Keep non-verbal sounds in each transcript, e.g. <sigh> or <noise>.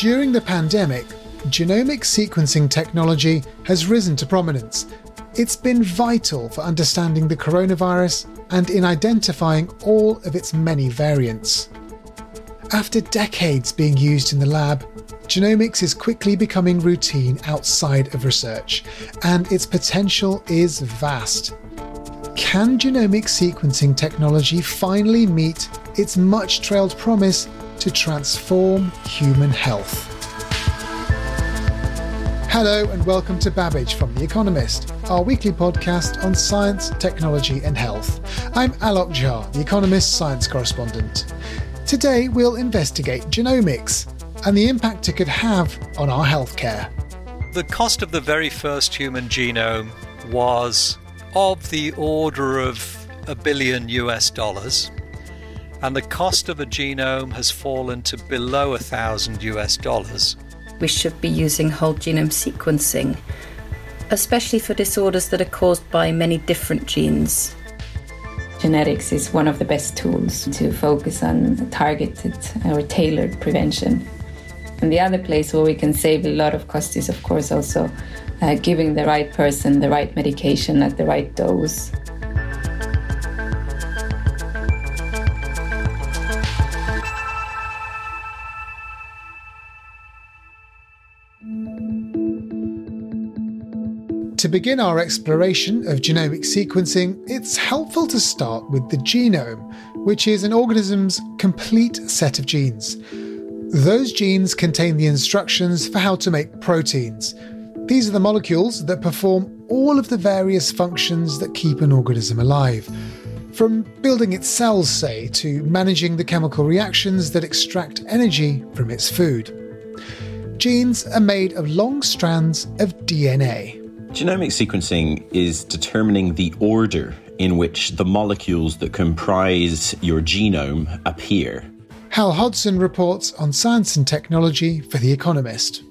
During the pandemic, genomic sequencing technology has risen to prominence. It's been vital for understanding the coronavirus and in identifying all of its many variants. After decades being used in the lab, genomics is quickly becoming routine outside of research, and its potential is vast. Can genomic sequencing technology finally meet its much trailed promise to transform human health? Hello, and welcome to Babbage from The Economist, our weekly podcast on science, technology, and health. I'm Alok Jha, The Economist science correspondent. Today, we'll investigate genomics and the impact it could have on our healthcare. The cost of the very first human genome was of the order of a billion US dollars, and the cost of a genome has fallen to below a thousand US dollars we should be using whole genome sequencing, especially for disorders that are caused by many different genes. Genetics is one of the best tools to focus on targeted or tailored prevention. And the other place where we can save a lot of cost is, of course, also uh, giving the right person the right medication at the right dose. To begin our exploration of genomic sequencing, it's helpful to start with the genome, which is an organism's complete set of genes. Those genes contain the instructions for how to make proteins. These are the molecules that perform all of the various functions that keep an organism alive. From building its cells, say, to managing the chemical reactions that extract energy from its food. Genes are made of long strands of DNA. Genomic sequencing is determining the order in which the molecules that comprise your genome appear. Hal Hodson reports on science and technology for The Economist.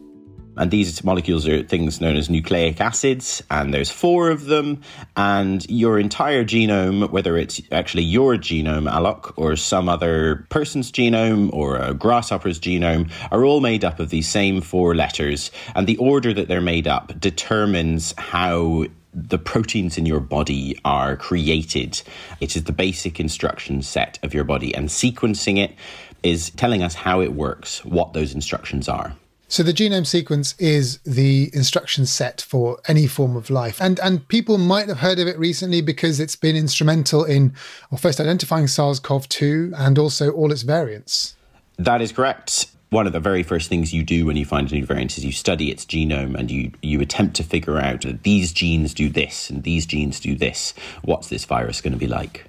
And these molecules are things known as nucleic acids, and there's four of them. And your entire genome, whether it's actually your genome, Alok, or some other person's genome or a grasshopper's genome, are all made up of these same four letters. And the order that they're made up determines how the proteins in your body are created. It is the basic instruction set of your body, and sequencing it is telling us how it works, what those instructions are. So the genome sequence is the instruction set for any form of life. And and people might have heard of it recently because it's been instrumental in well, first identifying SARS-CoV-2 and also all its variants. That is correct. One of the very first things you do when you find a new variant is you study its genome and you, you attempt to figure out that these genes do this and these genes do this. What's this virus going to be like?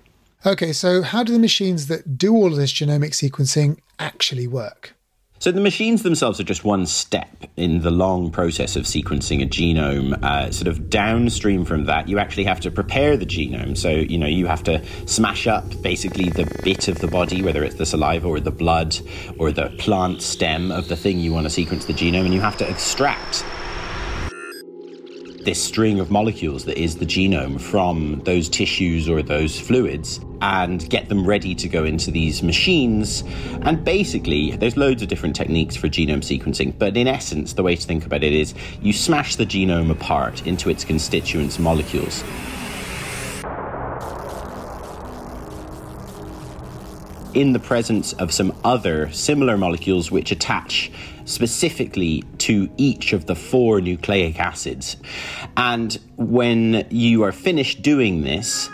Okay, so how do the machines that do all of this genomic sequencing actually work? So the machines themselves are just one step in the long process of sequencing a genome. Uh, sort of downstream from that, you actually have to prepare the genome. So you know you have to smash up basically the bit of the body, whether it's the saliva or the blood or the plant stem of the thing you want to sequence the genome, and you have to extract this string of molecules that is the genome from those tissues or those fluids and get them ready to go into these machines. And basically, there's loads of different techniques for genome sequencing, but in essence, the way to think about it is you smash the genome apart into its constituents molecules. In the presence of some other similar molecules which attach specifically to each of the four nucleic acids. And when you are finished doing this,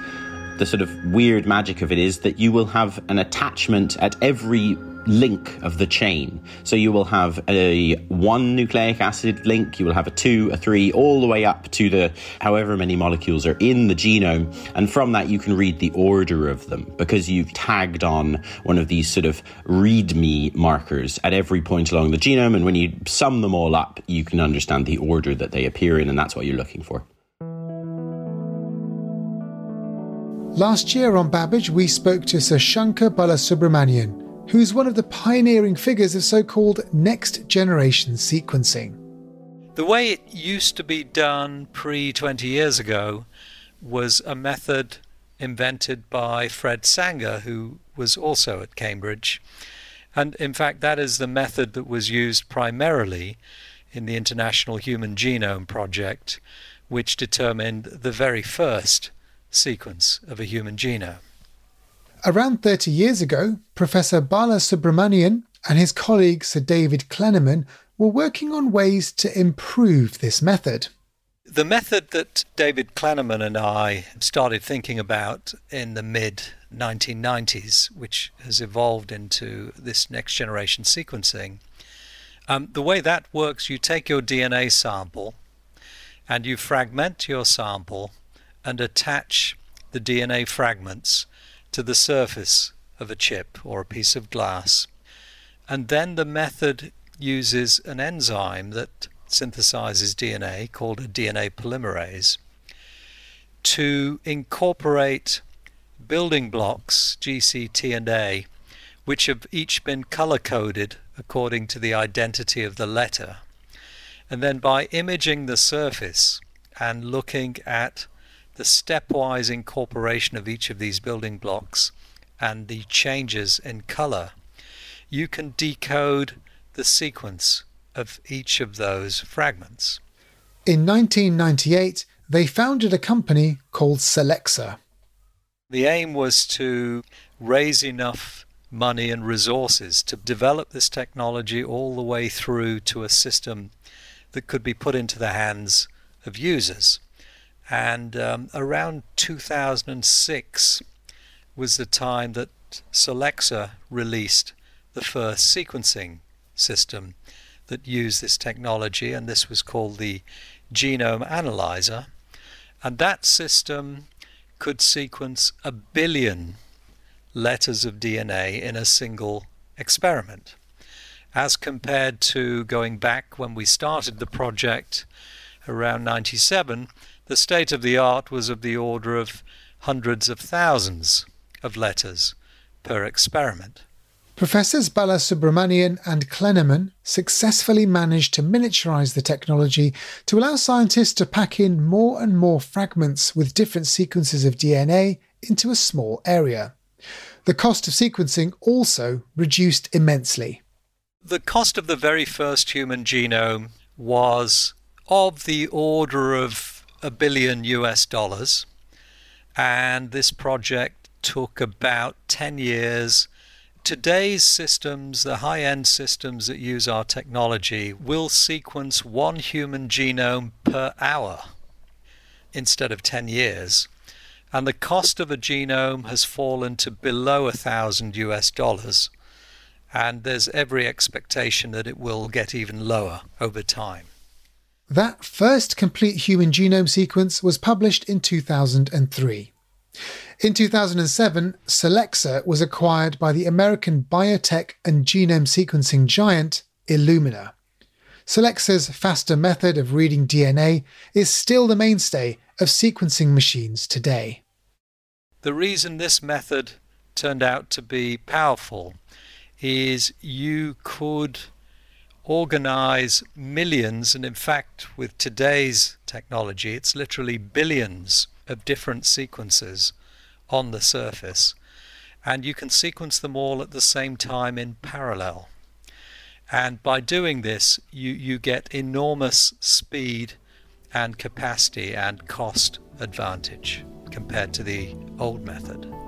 the sort of weird magic of it is that you will have an attachment at every link of the chain. So you will have a one nucleic acid link, you will have a two, a three, all the way up to the however many molecules are in the genome. And from that, you can read the order of them because you've tagged on one of these sort of README markers at every point along the genome. And when you sum them all up, you can understand the order that they appear in, and that's what you're looking for. Last year on Babbage, we spoke to Sir Shankar Balasubramanian, who is one of the pioneering figures of so called next generation sequencing. The way it used to be done pre 20 years ago was a method invented by Fred Sanger, who was also at Cambridge. And in fact, that is the method that was used primarily in the International Human Genome Project, which determined the very first sequence of a human genome. Around 30 years ago, Professor Balasubramanian and his colleague Sir David Klenerman were working on ways to improve this method. The method that David Klenerman and I started thinking about in the mid 1990s, which has evolved into this next generation sequencing, um, the way that works, you take your DNA sample and you fragment your sample and attach the DNA fragments to the surface of a chip or a piece of glass. And then the method uses an enzyme that synthesizes DNA called a DNA polymerase to incorporate building blocks, G, C, T, and A, which have each been color coded according to the identity of the letter. And then by imaging the surface and looking at the stepwise incorporation of each of these building blocks and the changes in color, you can decode the sequence of each of those fragments. In 1998, they founded a company called Solexa. The aim was to raise enough money and resources to develop this technology all the way through to a system that could be put into the hands of users. And um, around 2006 was the time that Solexa released the first sequencing system that used this technology, and this was called the Genome Analyzer. And that system could sequence a billion letters of DNA in a single experiment, as compared to going back when we started the project around 97 the state of the art was of the order of hundreds of thousands of letters per experiment. Professors Balasubramanian and Klenerman successfully managed to miniaturize the technology to allow scientists to pack in more and more fragments with different sequences of DNA into a small area. The cost of sequencing also reduced immensely. The cost of the very first human genome was of the order of a billion US dollars, and this project took about 10 years. Today's systems, the high end systems that use our technology, will sequence one human genome per hour instead of 10 years. And the cost of a genome has fallen to below a thousand US dollars. And there's every expectation that it will get even lower over time. That first complete human genome sequence was published in 2003. In 2007, Solexa was acquired by the American biotech and genome sequencing giant Illumina. Solexa's faster method of reading DNA is still the mainstay of sequencing machines today. The reason this method turned out to be powerful is you could organize millions, and in fact, with today's technology, it's literally billions of different sequences on the surface. And you can sequence them all at the same time in parallel. And by doing this, you, you get enormous speed and capacity and cost advantage compared to the old method.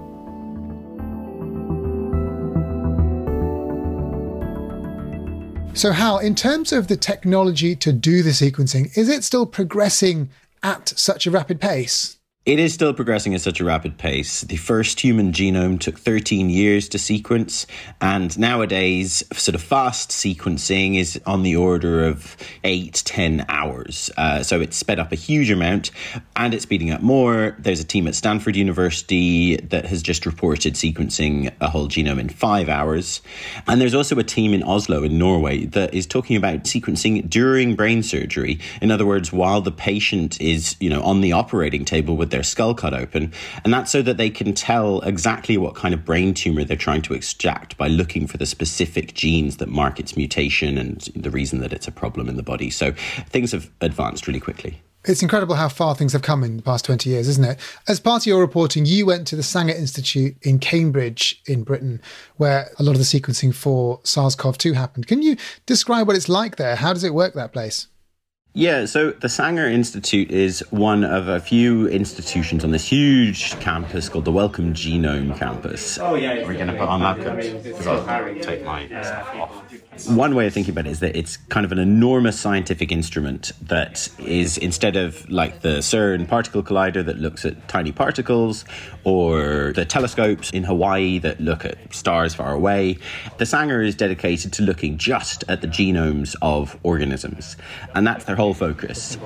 So, Hal, in terms of the technology to do the sequencing, is it still progressing at such a rapid pace? It is still progressing at such a rapid pace. The first human genome took 13 years to sequence, and nowadays, sort of fast sequencing is on the order of 8, 10 hours. Uh, so it's sped up a huge amount, and it's speeding up more. There's a team at Stanford University that has just reported sequencing a whole genome in five hours. And there's also a team in Oslo, in Norway, that is talking about sequencing during brain surgery. In other words, while the patient is, you know, on the operating table with their skull cut open. And that's so that they can tell exactly what kind of brain tumor they're trying to extract by looking for the specific genes that mark its mutation and the reason that it's a problem in the body. So things have advanced really quickly. It's incredible how far things have come in the past 20 years, isn't it? As part of your reporting, you went to the Sanger Institute in Cambridge, in Britain, where a lot of the sequencing for SARS CoV 2 happened. Can you describe what it's like there? How does it work, that place? Yeah, so the Sanger Institute is one of a few institutions on this huge campus called the Wellcome Genome Campus. Oh, yeah. We're going to put on that coat. I'll take my stuff off. One way of thinking about it is that it's kind of an enormous scientific instrument that is, instead of like the CERN particle collider that looks at tiny particles, or the telescopes in Hawaii that look at stars far away, the Sanger is dedicated to looking just at the genomes of organisms. And that's their whole focus.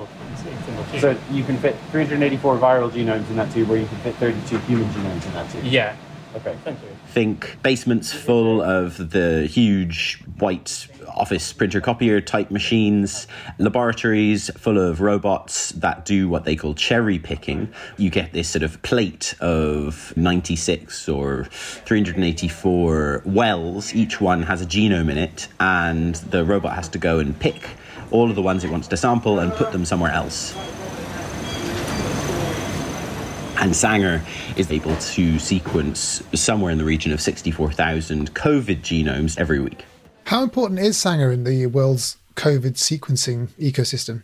So you can fit 384 viral genomes in that tube, or you can fit 32 human genomes in that tube? Yeah. Okay, thank you. Think basements full of the huge white office printer copier type machines, laboratories full of robots that do what they call cherry picking. You get this sort of plate of 96 or 384 wells, each one has a genome in it, and the robot has to go and pick all of the ones it wants to sample and put them somewhere else. And Sanger is able to sequence somewhere in the region of 64,000 COVID genomes every week. How important is Sanger in the world's COVID sequencing ecosystem?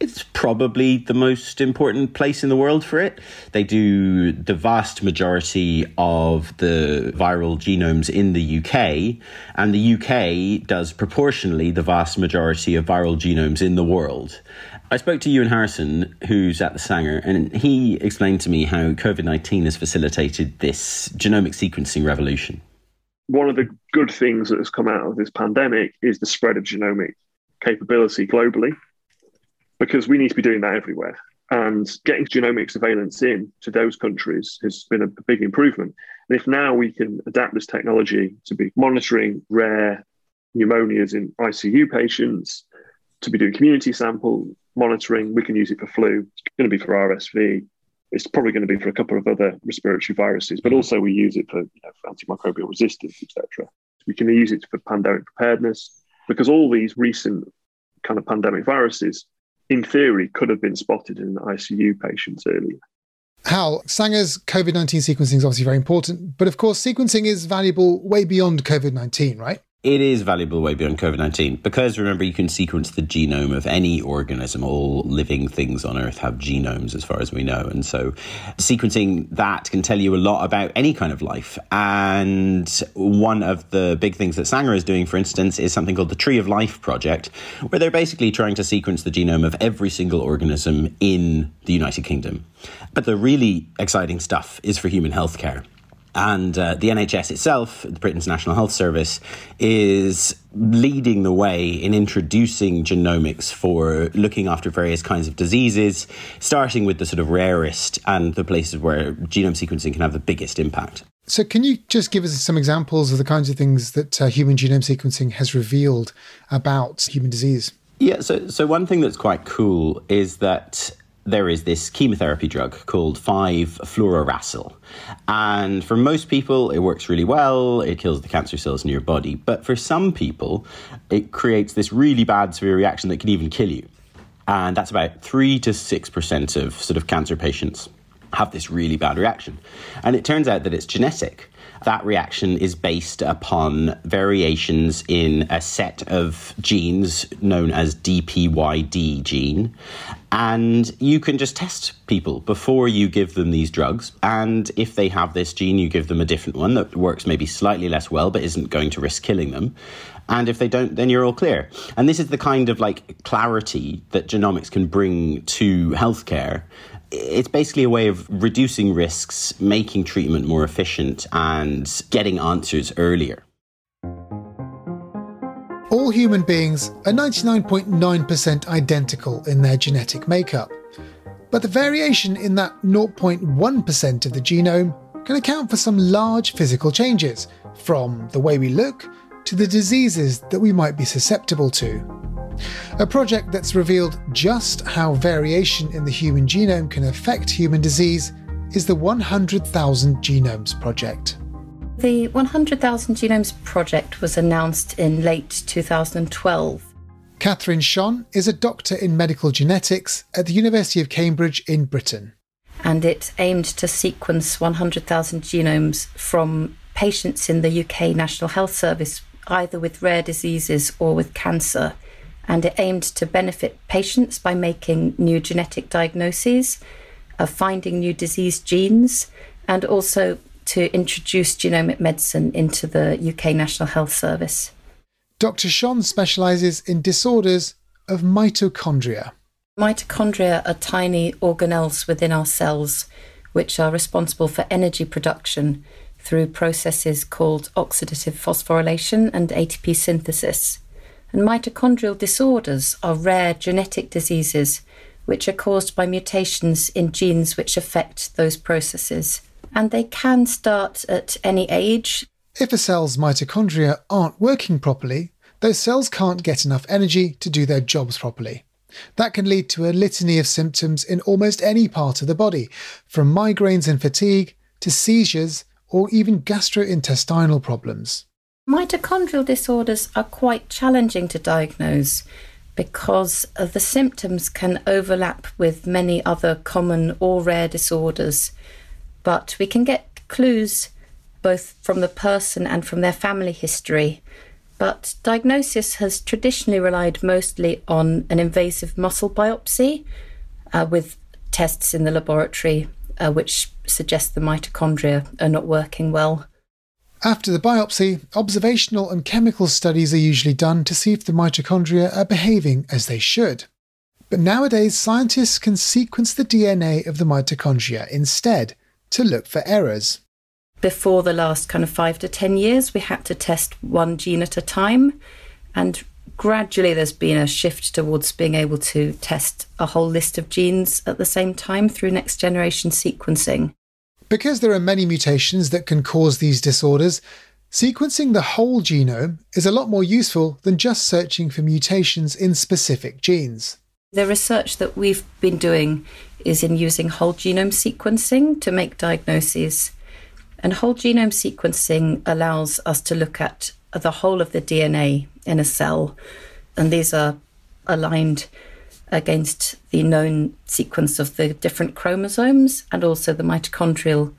It's probably the most important place in the world for it. They do the vast majority of the viral genomes in the UK, and the UK does proportionally the vast majority of viral genomes in the world. I spoke to Ewan Harrison, who's at the Sanger, and he explained to me how COVID 19 has facilitated this genomic sequencing revolution. One of the good things that has come out of this pandemic is the spread of genomic capability globally because we need to be doing that everywhere. And getting genomic surveillance in to those countries has been a big improvement. And if now we can adapt this technology to be monitoring rare pneumonias in ICU patients, to be doing community sample monitoring, we can use it for flu. It's going to be for RSV. It's probably going to be for a couple of other respiratory viruses, but mm-hmm. also we use it for, you know, for antimicrobial resistance, etc. We can use it for pandemic preparedness because all these recent kind of pandemic viruses in theory, could have been spotted in ICU patients earlier. Hal, Sanger's COVID 19 sequencing is obviously very important, but of course, sequencing is valuable way beyond COVID 19, right? It is valuable way beyond COVID 19 because remember, you can sequence the genome of any organism. All living things on Earth have genomes, as far as we know. And so, sequencing that can tell you a lot about any kind of life. And one of the big things that Sanger is doing, for instance, is something called the Tree of Life Project, where they're basically trying to sequence the genome of every single organism in the United Kingdom. But the really exciting stuff is for human healthcare. And uh, the NHS itself, the Britain's National Health Service, is leading the way in introducing genomics for looking after various kinds of diseases, starting with the sort of rarest and the places where genome sequencing can have the biggest impact. So, can you just give us some examples of the kinds of things that uh, human genome sequencing has revealed about human disease? Yeah, so so one thing that's quite cool is that there is this chemotherapy drug called 5-fluorouracil. And for most people, it works really well. It kills the cancer cells in your body. But for some people, it creates this really bad severe reaction that can even kill you. And that's about 3 to 6% of sort of cancer patients have this really bad reaction. And it turns out that it's genetic. That reaction is based upon variations in a set of genes known as DPYD gene. And you can just test people before you give them these drugs. And if they have this gene, you give them a different one that works maybe slightly less well, but isn't going to risk killing them. And if they don't, then you're all clear. And this is the kind of like clarity that genomics can bring to healthcare it's basically a way of reducing risks, making treatment more efficient, and getting answers earlier. All human beings are 99.9% identical in their genetic makeup. But the variation in that 0.1% of the genome can account for some large physical changes, from the way we look to the diseases that we might be susceptible to. A project that's revealed just how variation in the human genome can affect human disease is the 100,000 Genomes Project. The 100,000 Genomes Project was announced in late 2012 Catherine Schon is a doctor in medical genetics at the University of Cambridge in Britain. And it aimed to sequence 100,000 genomes from patients in the UK National Health Service, either with rare diseases or with cancer. And it aimed to benefit patients by making new genetic diagnoses, of finding new disease genes, and also to introduce genomic medicine into the UK National Health Service. Dr. Schon specialises in disorders of mitochondria. Mitochondria are tiny organelles within our cells which are responsible for energy production through processes called oxidative phosphorylation and ATP synthesis. And mitochondrial disorders are rare genetic diseases which are caused by mutations in genes which affect those processes. And they can start at any age. If a cell's mitochondria aren't working properly, those cells can't get enough energy to do their jobs properly. That can lead to a litany of symptoms in almost any part of the body, from migraines and fatigue to seizures or even gastrointestinal problems. Mitochondrial disorders are quite challenging to diagnose because the symptoms can overlap with many other common or rare disorders, but we can get clues both from the person and from their family history but diagnosis has traditionally relied mostly on an invasive muscle biopsy uh, with tests in the laboratory uh, which suggest the mitochondria are not working well. After the biopsy, observational and chemical studies are usually done to see if the mitochondria are behaving as they should. But nowadays, scientists can sequence the DNA of the mitochondria instead to look for errors before the last kind of five to 10 years, we had to test one gene at a time. And gradually, there's been a shift towards being able to test a whole list of genes at the same time through next generation sequencing. Because there are many mutations that can cause these disorders, sequencing the whole genome is a lot more useful than just searching for mutations in specific genes. The research that we've been doing is in using whole genome sequencing to make diagnoses and whole genome sequencing allows us to look at the whole of the DNA in a cell. And these are aligned against the known sequence of the different chromosomes and also the mitochondrial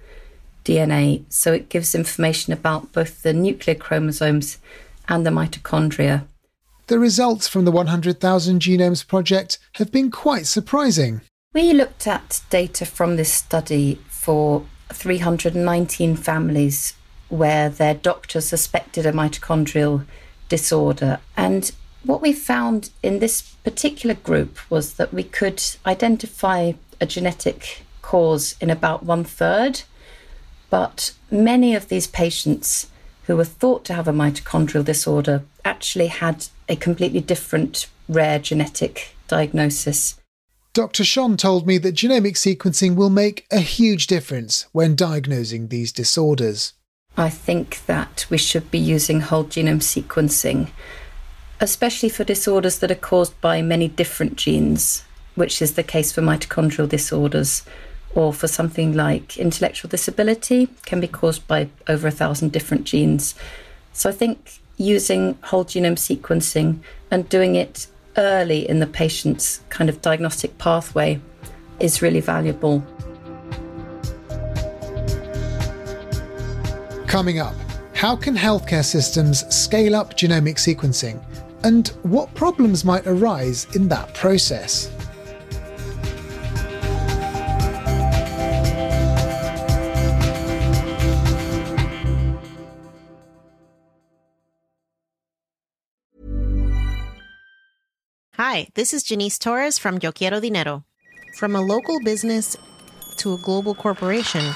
DNA. So it gives information about both the nuclear chromosomes and the mitochondria. The results from the 100,000 Genomes Project have been quite surprising. We looked at data from this study for 319 families where their doctor suspected a mitochondrial disorder. And what we found in this particular group was that we could identify a genetic cause in about one third, but many of these patients who were thought to have a mitochondrial disorder actually had a completely different rare genetic diagnosis. Dr. Schon told me that genomic sequencing will make a huge difference when diagnosing these disorders. I think that we should be using whole genome sequencing, especially for disorders that are caused by many different genes, which is the case for mitochondrial disorders, or for something like intellectual disability, can be caused by over a thousand different genes. So I think using whole genome sequencing and doing it early in the patient's kind of diagnostic pathway is really valuable. Coming up, how can healthcare systems scale up genomic sequencing? And what problems might arise in that process? Hi, this is Janice Torres from Yo Quiero Dinero. From a local business to a global corporation,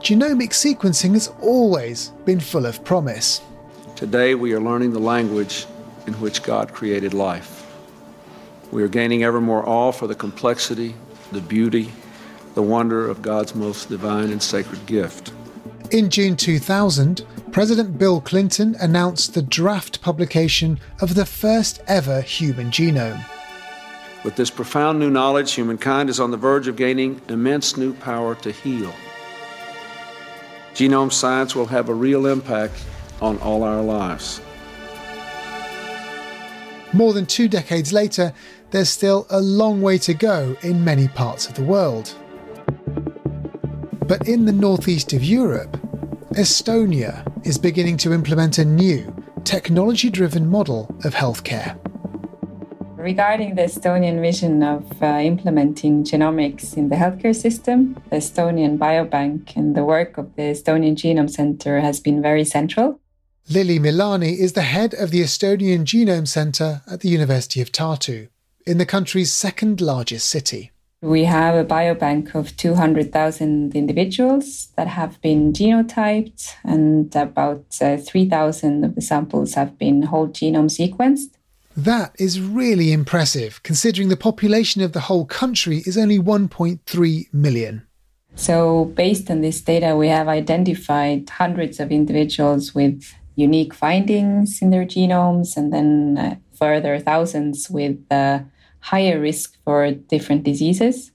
genomic sequencing has always been full of promise. Today, we are learning the language in which God created life. We are gaining ever more awe for the complexity, the beauty, the wonder of God's most divine and sacred gift. In June 2000, President Bill Clinton announced the draft publication of the first ever human genome. With this profound new knowledge, humankind is on the verge of gaining immense new power to heal. Genome science will have a real impact on all our lives. More than two decades later, there's still a long way to go in many parts of the world. But in the northeast of Europe, Estonia is beginning to implement a new, technology driven model of healthcare. Regarding the Estonian vision of uh, implementing genomics in the healthcare system, the Estonian Biobank and the work of the Estonian Genome Center has been very central. Lili Milani is the head of the Estonian Genome Center at the University of Tartu, in the country's second largest city. We have a biobank of 200,000 individuals that have been genotyped, and about uh, 3,000 of the samples have been whole genome sequenced. That is really impressive, considering the population of the whole country is only 1.3 million. So, based on this data, we have identified hundreds of individuals with unique findings in their genomes, and then uh, further thousands with uh, higher risk for different diseases.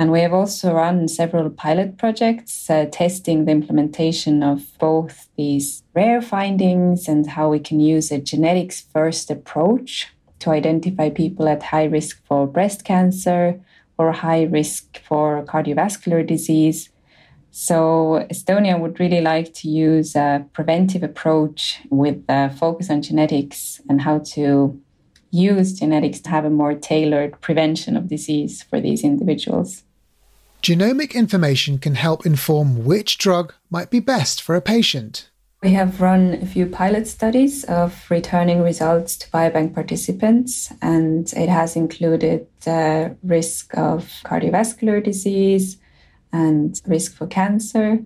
And we have also run several pilot projects uh, testing the implementation of both these rare findings and how we can use a genetics first approach to identify people at high risk for breast cancer or high risk for cardiovascular disease. So, Estonia would really like to use a preventive approach with a focus on genetics and how to use genetics to have a more tailored prevention of disease for these individuals. Genomic information can help inform which drug might be best for a patient. We have run a few pilot studies of returning results to biobank participants, and it has included the risk of cardiovascular disease and risk for cancer,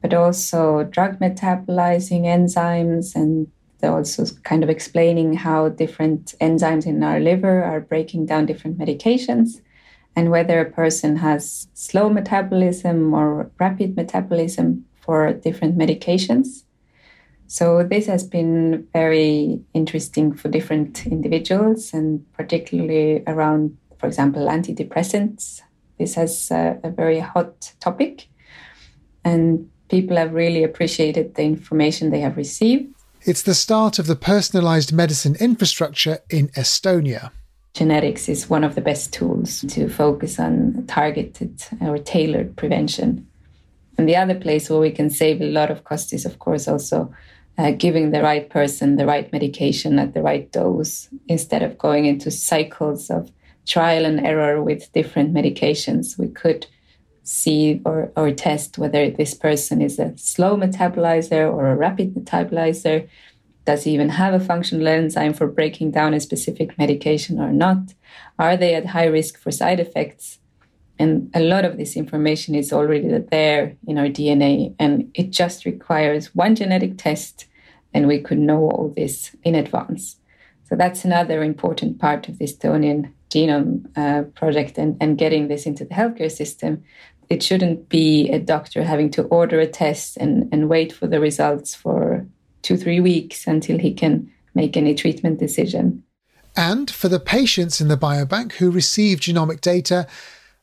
but also drug metabolizing enzymes and also kind of explaining how different enzymes in our liver are breaking down different medications and whether a person has slow metabolism or rapid metabolism for different medications. So, this has been very interesting for different individuals and particularly around, for example, antidepressants. This has a, a very hot topic, and people have really appreciated the information they have received. It's the start of the personalised medicine infrastructure in Estonia. Genetics is one of the best tools to focus on targeted or tailored prevention. And the other place where we can save a lot of cost is, of course, also uh, giving the right person the right medication at the right dose instead of going into cycles of trial and error with different medications. We could see or, or test whether this person is a slow metabolizer or a rapid metabolizer. Does he even have a functional enzyme for breaking down a specific medication or not? Are they at high risk for side effects? And a lot of this information is already there in our DNA, and it just requires one genetic test, and we could know all this in advance. So that's another important part of the Estonian genome uh, project and, and getting this into the healthcare system it shouldn't be a doctor having to order a test and, and wait for the results for two, three weeks until he can make any treatment decision. And for the patients in the biobank who receive genomic data,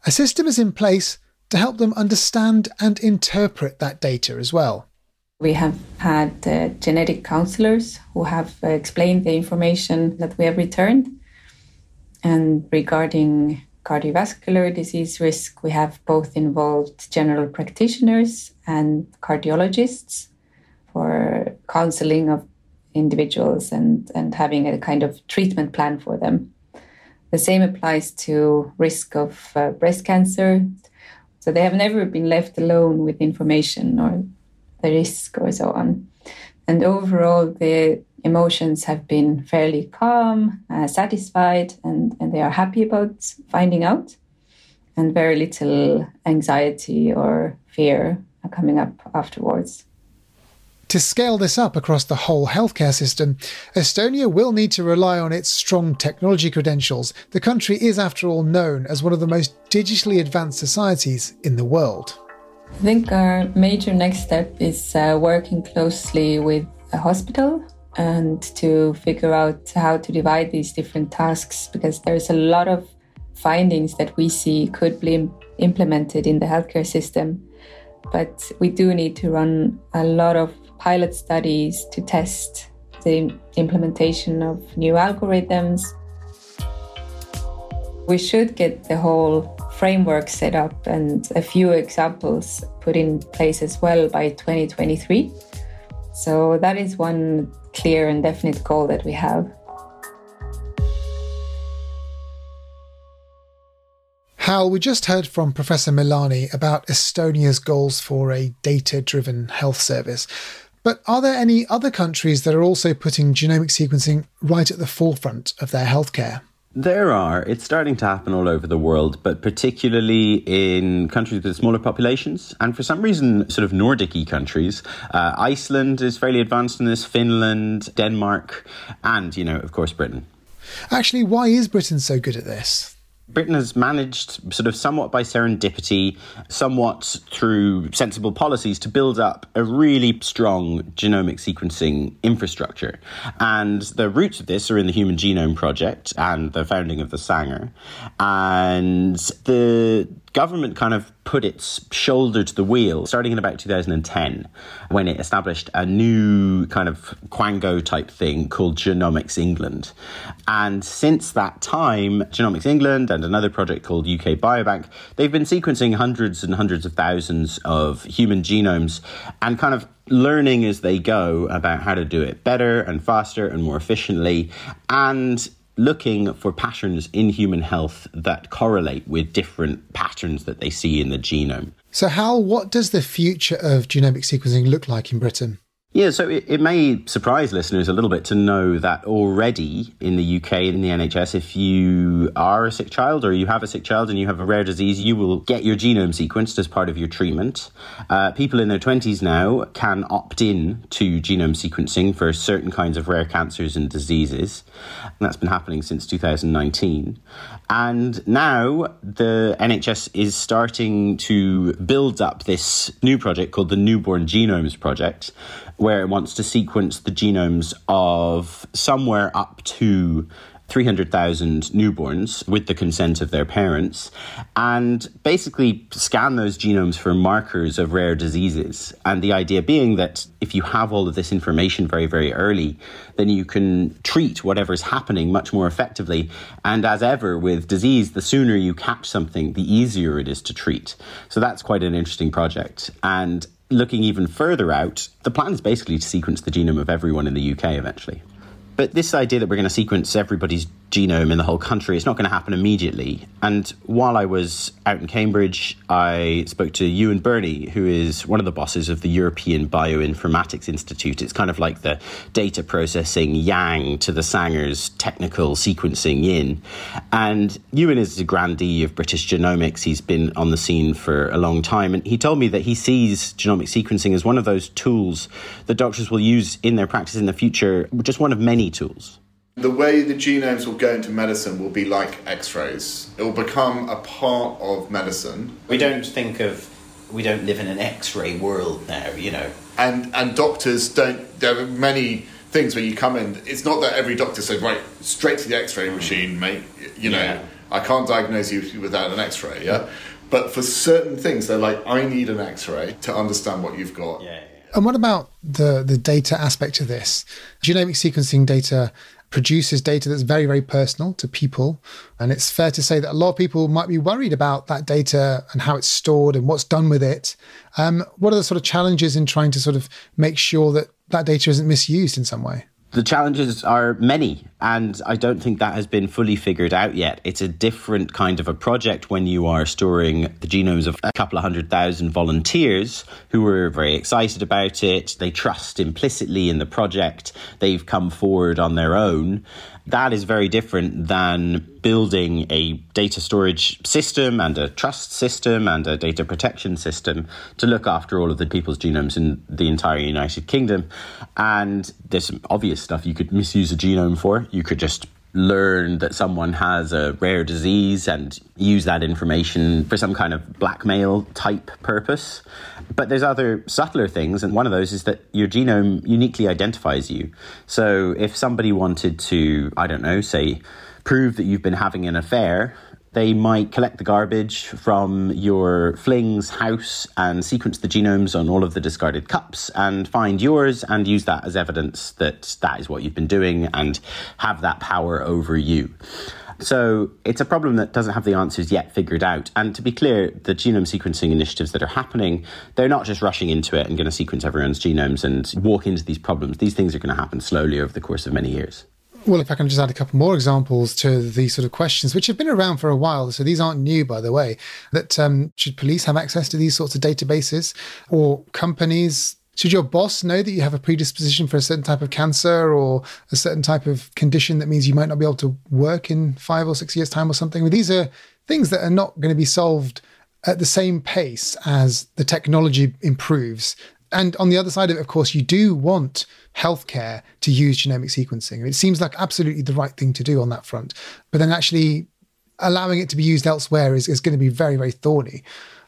a system is in place to help them understand and interpret that data as well. We have had uh, genetic counselors who have uh, explained the information that we have returned. And regarding cardiovascular disease risk, we have both involved general practitioners and cardiologists for counseling of individuals and, and having a kind of treatment plan for them. The same applies to risk of uh, breast cancer. So they have never been left alone with information or the risk or so on. And overall, the emotions have been fairly calm, uh, satisfied, and, and they are happy about finding out. And very little anxiety or fear are coming up afterwards. To scale this up across the whole healthcare system, Estonia will need to rely on its strong technology credentials. The country is, after all, known as one of the most digitally advanced societies in the world. I think our major next step is uh, working closely with a hospital and to figure out how to divide these different tasks because there's a lot of findings that we see could be implemented in the healthcare system. But we do need to run a lot of pilot studies to test the implementation of new algorithms. We should get the whole framework set up and a few examples put in place as well by 2023. So that is one clear and definite goal that we have. Hal, we just heard from Professor Milani about Estonia's goals for a data driven health service. But are there any other countries that are also putting genomic sequencing right at the forefront of their healthcare? There are. It's starting to happen all over the world, but particularly in countries with smaller populations. And for some reason, sort of Nordic countries. Uh, Iceland is fairly advanced in this, Finland, Denmark, and, you know, of course, Britain. Actually, why is Britain so good at this? Britain has managed, sort of somewhat by serendipity, somewhat through sensible policies, to build up a really strong genomic sequencing infrastructure. And the roots of this are in the Human Genome Project and the founding of the Sanger. And the government kind of put its shoulder to the wheel starting in about 2010 when it established a new kind of Quango type thing called Genomics England. And since that time, Genomics England and another project called UK Biobank, they've been sequencing hundreds and hundreds of thousands of human genomes and kind of learning as they go about how to do it better and faster and more efficiently. And looking for patterns in human health that correlate with different patterns that they see in the genome. So, Hal, what does the future of genomic sequencing look like in Britain? Yeah, so it, it, may surprise listeners a little bit to know that already in the UK, in the NHS, if you are a sick child or you have a sick child and you have a rare disease, you will get your genome sequenced as part of your treatment. Uh, people in their 20s now can opt in to genome sequencing for certain kinds of rare cancers and diseases. And that's been happening since 2019. And now the NHS is starting to build up this new project called the Newborn Genomes Project where it wants to sequence the genomes of somewhere up to 300,000 newborns with the consent of their parents and basically scan those genomes for markers of rare diseases. And the idea being that if you have all of this information very, very early, then you can treat whatever's happening much more effectively. And as ever with disease, the sooner you catch something, the easier it is to treat. So that's quite an interesting project. And looking even further out, the plan is basically to sequence the genome of everyone in the UK eventually. But this idea that we're going to sequence everybody's genome in the whole country. It's not going to happen immediately. And while I was out in Cambridge, I spoke to Ewan Birney, who is one of the bosses of the European Bioinformatics Institute. It's kind of like the data processing yang to the Sanger's technical sequencing yin. And Ewan is a grandee of British genomics. He's been on the scene for a long time. And he told me that he sees genomic sequencing as one of those tools that doctors will use in their practice in the future, just one of many tools. The way the genomes will go into medicine will be like x rays, it will become a part of medicine. We don't think of, we don't live in an x ray world now, you know. And, and doctors don't, there are many things where you come in, it's not that every doctor says, right, straight to the x ray hmm. machine, mate, you know, yeah. I can't diagnose you without an x ray, yeah? But for certain things, they're like, I need an x ray to understand what you've got. Yeah. And what about the, the data aspect of this? Genomic sequencing data produces data that's very, very personal to people. And it's fair to say that a lot of people might be worried about that data and how it's stored and what's done with it. Um, what are the sort of challenges in trying to sort of make sure that that data isn't misused in some way? The challenges are many, and I don't think that has been fully figured out yet. It's a different kind of a project when you are storing the genomes of a couple of hundred thousand volunteers who are very excited about it. They trust implicitly in the project. They've come forward on their own. That is very different than building a data storage system and a trust system and a data protection system to look after all of the people's genomes in the entire United Kingdom. And there's some obvious stuff you could misuse a genome for. You could just learn that someone has a rare disease and use that information for some kind of blackmail type purpose. But there's other subtler things, and one of those is that your genome uniquely identifies you. So if somebody wanted to, I don't know, say, prove that you've been having an affair, they might collect the garbage from your fling's house and sequence the genomes on all of the discarded cups and find yours and use that as evidence that that is what you've been doing and have that power over you. So it's a problem that doesn't have the answers yet figured out. And to be clear, the genome sequencing initiatives that are happening, they're not just rushing into it and going to sequence everyone's genomes and walk into these problems. These things are going to happen slowly over the course of many years. Well, if I can just add a couple more examples to these sort of questions, which have been around for a while, so these aren't new, by the way, that um, should police have access to these sorts of databases or companies? Should your boss know that you have a predisposition for a certain type of cancer or a certain type of condition that means you might not be able to work in five or six years' time or something? Well, these are things that are not going to be solved at the same pace as the technology improves and on the other side of it, of course, you do want healthcare to use genomic sequencing. It seems like absolutely the right thing to do on that front. But then actually allowing it to be used elsewhere is, is going to be very, very thorny.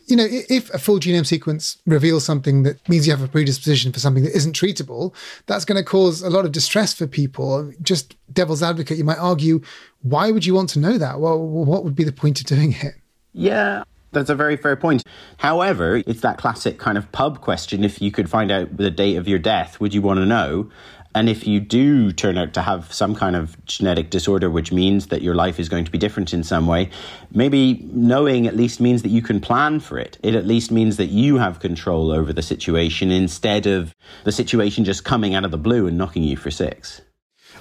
You know, if a full genome sequence reveals something that means you have a predisposition for something that isn't treatable, that's going to cause a lot of distress for people. Just devil's advocate, you might argue, why would you want to know that? Well, what would be the point of doing it? Yeah, that's a very fair point. However, it's that classic kind of pub question. If you could find out the date of your death, would you want to know? And if you do turn out to have some kind of genetic disorder, which means that your life is going to be different in some way, maybe knowing at least means that you can plan for it. It at least means that you have control over the situation instead of the situation just coming out of the blue and knocking you for six.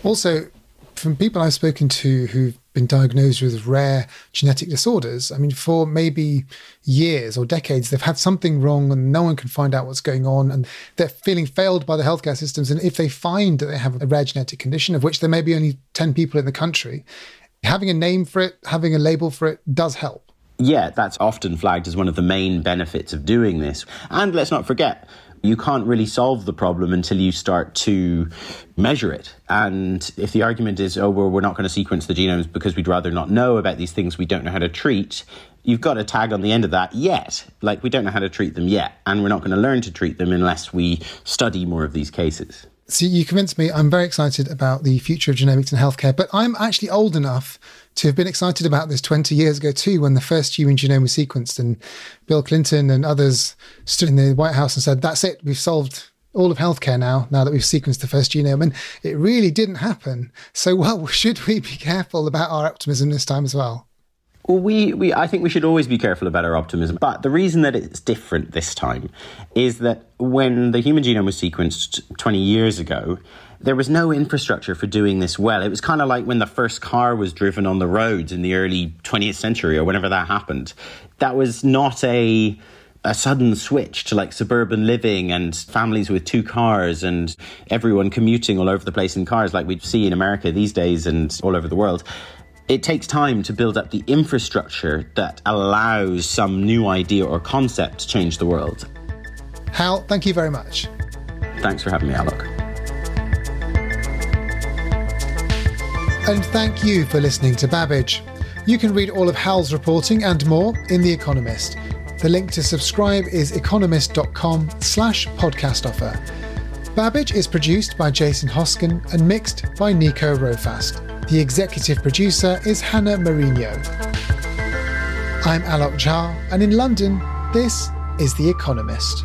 Also, from people I've spoken to who've been diagnosed with rare genetic disorders, I mean, for maybe years or decades, they've had something wrong and no one can find out what's going on. And they're feeling failed by the healthcare systems. And if they find that they have a rare genetic condition, of which there may be only 10 people in the country, having a name for it, having a label for it does help. Yeah, that's often flagged as one of the main benefits of doing this. And let's not forget, you can't really solve the problem until you start to measure it. And if the argument is, oh, well, we're not going to sequence the genomes because we'd rather not know about these things we don't know how to treat, you've got a tag on the end of that yet. Like, we don't know how to treat them yet. And we're not going to learn to treat them unless we study more of these cases. See, you convinced me. I'm very excited about the future of genomics in healthcare, but I'm actually old enough to have been excited about this 20 years ago too, when the first human genome was sequenced, and Bill Clinton and others stood in the White House and said, "That's it, we've solved." All of healthcare now, now that we've sequenced the first genome, and it really didn't happen. So, well, <laughs> should we be careful about our optimism this time as well? Well, we, we, I think we should always be careful about our optimism. But the reason that it's different this time is that when the human genome was sequenced 20 years ago, there was no infrastructure for doing this well. It was kind of like when the first car was driven on the roads in the early 20th century or whenever that happened. That was not a a sudden switch to like suburban living and families with two cars and everyone commuting all over the place in cars like we see in America these days and all over the world. It takes time to build up the infrastructure that allows some new idea or concept to change the world. Hal, thank you very much. Thanks for having me, Alok. And thank you for listening to Babbage. You can read all of Hal's reporting and more in The Economist. The link to subscribe is economist.com slash podcast offer. Babbage is produced by Jason Hosken and mixed by Nico Rofast. The executive producer is Hannah Mourino. I'm Alok Jha, and in London, this is The Economist.